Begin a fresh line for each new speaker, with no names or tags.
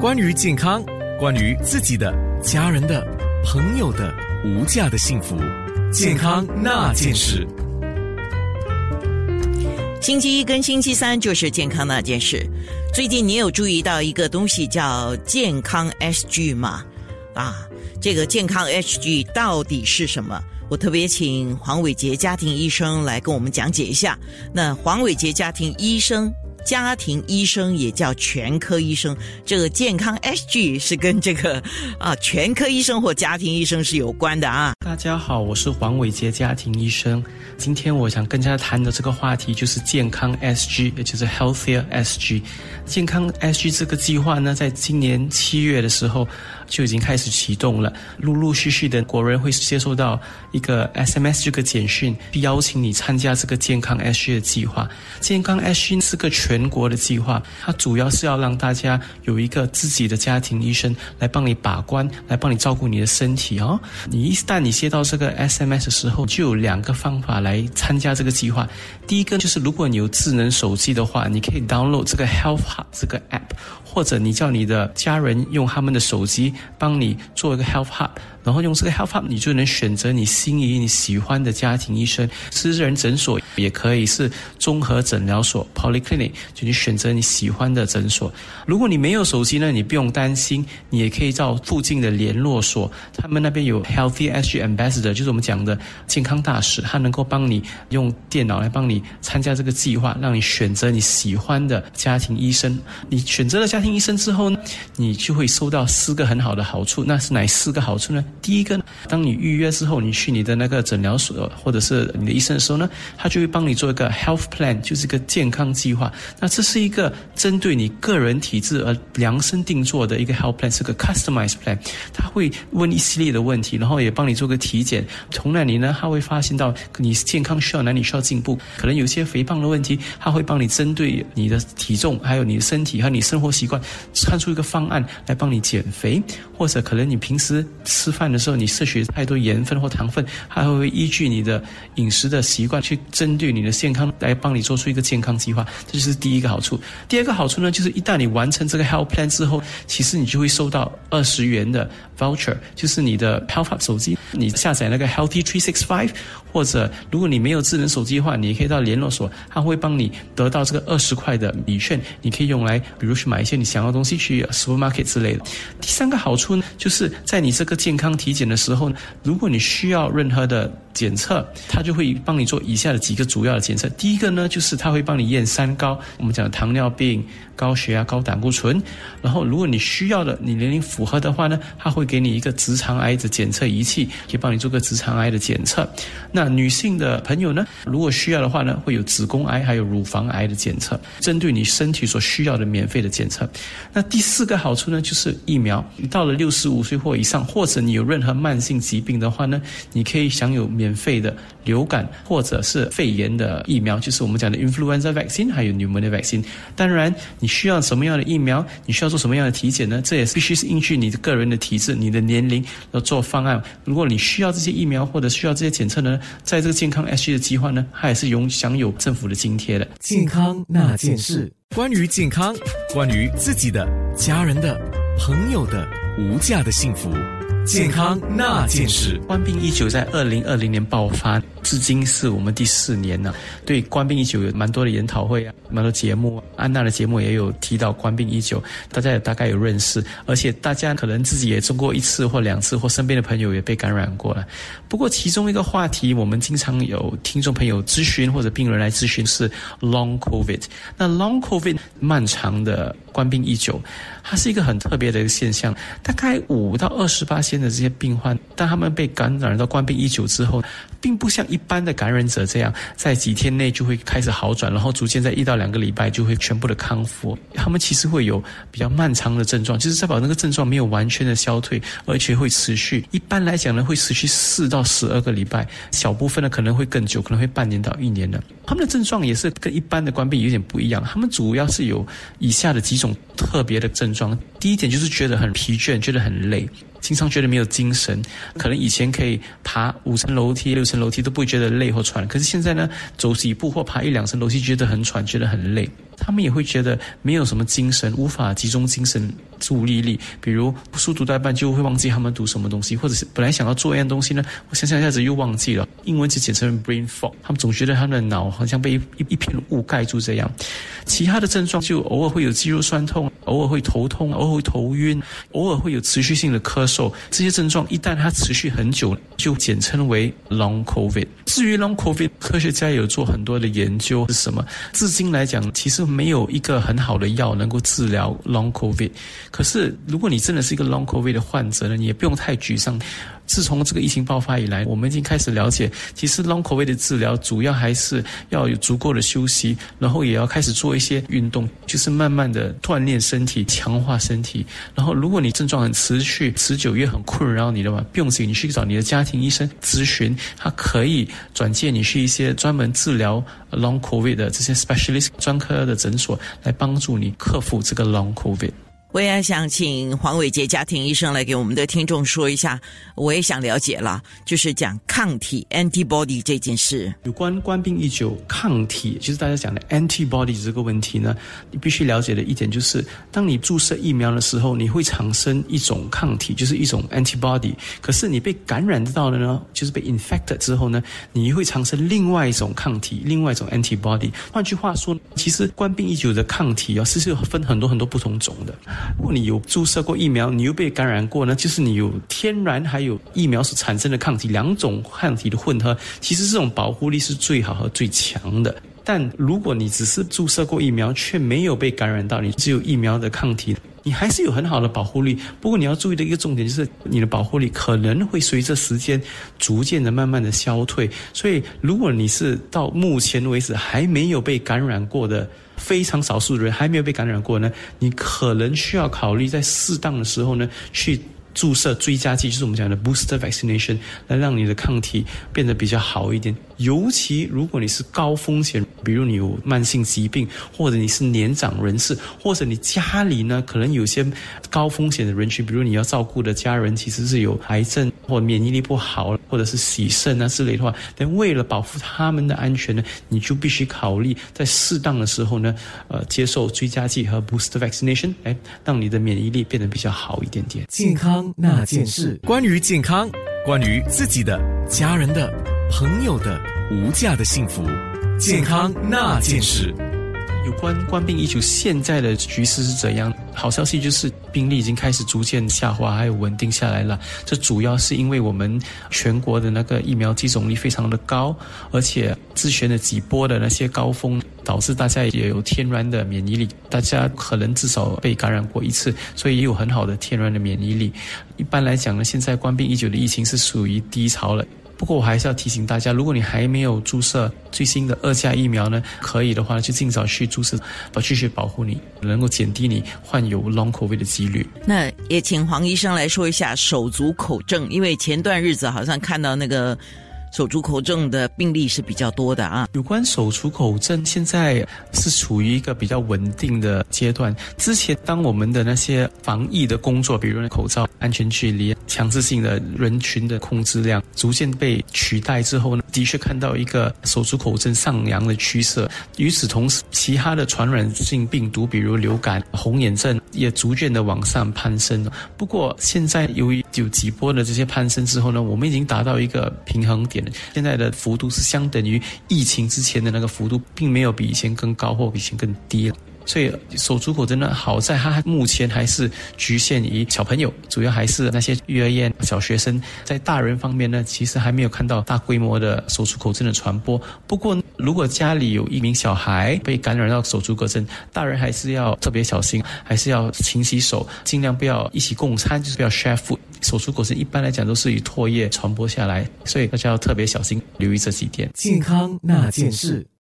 关于健康，关于自己的、家人的、朋友的无价的幸福，健康那件事。
星期一跟星期三就是健康那件事。最近你有注意到一个东西叫健康 SG 吗？啊，这个健康 SG 到底是什么？我特别请黄伟杰家庭医生来跟我们讲解一下。那黄伟杰家庭医生。家庭医生也叫全科医生，这个健康 SG 是跟这个啊全科医生或家庭医生是有关的啊。
大家好，我是黄伟杰家庭医生。今天我想跟大家谈的这个话题就是健康 SG，也就是 Healthier SG。健康 SG 这个计划呢，在今年七月的时候。就已经开始启动了，陆陆续续的国人会接收到一个 SMS 这个简讯，邀请你参加这个健康 SG 的计划。健康 SG 是个全全国的计划，它主要是要让大家有一个自己的家庭医生来帮你把关，来帮你照顾你的身体哦。你一旦你接到这个 SMS 的时候，就有两个方法来参加这个计划。第一个就是如果你有智能手机的话，你可以 download 这个 Health Hub 这个 app。或者你叫你的家人用他们的手机帮你做一个 Health Hub。然后用这个 Health Hub，你就能选择你心仪、你喜欢的家庭医生，私人诊所也可以是综合诊疗所 （Polyclinic），就你选择你喜欢的诊所。如果你没有手机呢，你不用担心，你也可以到附近的联络所，他们那边有 Healthy SG Ambassador，就是我们讲的健康大使，他能够帮你用电脑来帮你参加这个计划，让你选择你喜欢的家庭医生。你选择了家家庭医生之后呢，你就会收到四个很好的好处。那是哪四个好处呢？第一个，当你预约之后，你去你的那个诊疗所或者是你的医生的时候呢，他就会帮你做一个 health plan，就是个健康计划。那这是一个针对你个人体质而量身定做的一个 health plan，是个 customized plan。他会问一系列的问题，然后也帮你做个体检。从那里呢，他会发现到你健康需要哪里需要进步，可能有些肥胖的问题，他会帮你针对你的体重，还有你的身体和你生活习惯，看出一个方案来帮你减肥，或者可能你平时吃饭。的时候，你摄取太多盐分或糖分，它会依据你的饮食的习惯去针对你的健康来帮你做出一个健康计划，这就是第一个好处。第二个好处呢，就是一旦你完成这个 Health Plan 之后，其实你就会收到二十元的 Voucher，就是你的 Health 手机，你下载那个 Healthy Three Six Five，或者如果你没有智能手机的话，你可以到联络所，他会帮你得到这个二十块的礼券，你可以用来比如去买一些你想要的东西，去 Supermarket 之类的。第三个好处呢，就是在你这个健康。体检的时候呢，如果你需要任何的检测，他就会帮你做以下的几个主要的检测。第一个呢，就是他会帮你验三高，我们讲糖尿病、高血压、高胆固醇。然后，如果你需要的，你年龄符合的话呢，他会给你一个直肠癌的检测仪器，可以帮你做个直肠癌的检测。那女性的朋友呢，如果需要的话呢，会有子宫癌还有乳房癌的检测，针对你身体所需要的免费的检测。那第四个好处呢，就是疫苗。到了六十五岁或以上，或者你有任何慢性疾病的话呢，你可以享有免费的流感或者是肺炎的疫苗，就是我们讲的 influenza vaccine，还有 pneumonia vaccine。当然，你需要什么样的疫苗，你需要做什么样的体检呢？这也是必须是依据你的个人的体质、你的年龄来做方案。如果你需要这些疫苗或者需要这些检测呢，在这个健康 SG 的计划呢，它也是有享有政府的津贴的。
健康那件事，关于健康，关于自己的、家人的、朋友的无价的幸福。健康那件事，
冠病一九在二零二零年爆发，至今是我们第四年了。对冠病一九有蛮多的研讨会啊，蛮多节目，安娜的节目也有提到冠病一九，大家也大概有认识，而且大家可能自己也中过一次或两次，或身边的朋友也被感染过了。不过其中一个话题，我们经常有听众朋友咨询或者病人来咨询是 Long COVID。那 Long COVID 漫长的冠病一九。它是一个很特别的一个现象，大概五到二十八的这些病患，当他们被感染到冠病一久之后，并不像一般的感染者这样，在几天内就会开始好转，然后逐渐在一到两个礼拜就会全部的康复。他们其实会有比较漫长的症状，就是在把那个症状没有完全的消退，而且会持续。一般来讲呢，会持续四到十二个礼拜，小部分呢可能会更久，可能会半年到一年的。他们的症状也是跟一般的冠病有点不一样，他们主要是有以下的几种特别的症状。第一点就是觉得很疲倦，觉得很累，经常觉得没有精神。可能以前可以爬五层楼梯、六层楼梯都不会觉得累或喘，可是现在呢，走几步或爬一两层楼梯觉得很喘，觉得很累。他们也会觉得没有什么精神，无法集中精神注意力。比如书读到一半就会忘记他们读什么东西，或者是本来想要做一样东西呢，我想想一下子又忘记了。英文就简称 brain fog。他们总觉得他们的脑好像被一一片雾盖住这样。其他的症状就偶尔会有肌肉酸痛，偶尔会头痛，偶尔会头晕，偶尔会有持续性的咳嗽。这些症状一旦它持续很久，就简称为 long covid。至于 long covid，科学家有做很多的研究是什么？至今来讲，其实没有一个很好的药能够治疗 long covid。可是如果你真的是一个 long covid 的患者呢，你也不用太沮丧。自从这个疫情爆发以来，我们已经开始了解，其实 long covid 的治疗主要还是要有足够的休息，然后也要开始做一些运动，就是慢慢的锻炼身体，强化身体。然后，如果你症状很持续、持久也很困扰你的话，不用紧，你去找你的家庭医生咨询，他可以转介你去一些专门治疗 long covid 的这些 specialist 专科的诊所，来帮助你克服这个 long covid。
我也想请黄伟杰家庭医生来给我们的听众说一下，我也想了解了，就是讲抗体 （antibody） 这件事。
有关冠病一九抗体，就是大家讲的 antibody 这个问题呢，你必须了解的一点就是，当你注射疫苗的时候，你会产生一种抗体，就是一种 antibody。可是你被感染到了呢，就是被 infected 之后呢，你会产生另外一种抗体，另外一种 antibody。换句话说，其实冠病一九的抗体啊，是是分很多很多不同种的。如果你有注射过疫苗，你又被感染过呢？就是你有天然还有疫苗所产生的抗体，两种抗体的混合，其实这种保护力是最好和最强的。但如果你只是注射过疫苗，却没有被感染到，你只有疫苗的抗体，你还是有很好的保护力。不过你要注意的一个重点就是，你的保护力可能会随着时间逐渐的慢慢的消退。所以，如果你是到目前为止还没有被感染过的，非常少数的人还没有被感染过呢，你可能需要考虑在适当的时候呢去。注射追加剂就是我们讲的 booster vaccination，来让你的抗体变得比较好一点。尤其如果你是高风险，比如你有慢性疾病，或者你是年长人士，或者你家里呢可能有些高风险的人群，比如你要照顾的家人其实是有癌症或免疫力不好，或者是洗肾啊之类的话，但为了保护他们的安全呢，你就必须考虑在适当的时候呢，呃，接受追加剂和 booster vaccination，哎，让你的免疫力变得比较好一点点。
健康。那件事，关于健康，关于自己的、家人的、朋友的无价的幸福，健康那件事。
有关冠病疫情现在的局势是怎样？好消息就是病例已经开始逐渐下滑，还有稳定下来了。这主要是因为我们全国的那个疫苗接种率非常的高，而且之前的几波的那些高峰，导致大家也有天然的免疫力。大家可能至少被感染过一次，所以也有很好的天然的免疫力。一般来讲呢，现在冠病已久的疫情是属于低潮了。不过我还是要提醒大家，如果你还没有注射最新的二价疫苗呢，可以的话就尽早去注射，保继续保护你，能够减低你患有 long covid 的几率。
那也请黄医生来说一下手足口症，因为前段日子好像看到那个。手足口症的病例是比较多的啊。
有关手足口症，现在是处于一个比较稳定的阶段。之前，当我们的那些防疫的工作，比如口罩、安全距离、强制性的人群的控制量，逐渐被取代之后呢，的确看到一个手足口症上扬的趋势。与此同时，其他的传染性病毒，比如流感、红眼症，也逐渐的往上攀升。不过，现在由于有几波的这些攀升之后呢，我们已经达到一个平衡点。现在的幅度是相等于疫情之前的那个幅度，并没有比以前更高或比以前更低了。所以手足口真的好在它目前还是局限于小朋友，主要还是那些幼儿园小学生。在大人方面呢，其实还没有看到大规模的手足口症的传播。不过，如果家里有一名小孩被感染到手足口症，大人还是要特别小心，还是要勤洗手，尽量不要一起共餐，就是不要 share food。手术过程一般来讲都是以唾液传播下来，所以大家要特别小心，留意这几点。
健康那件事。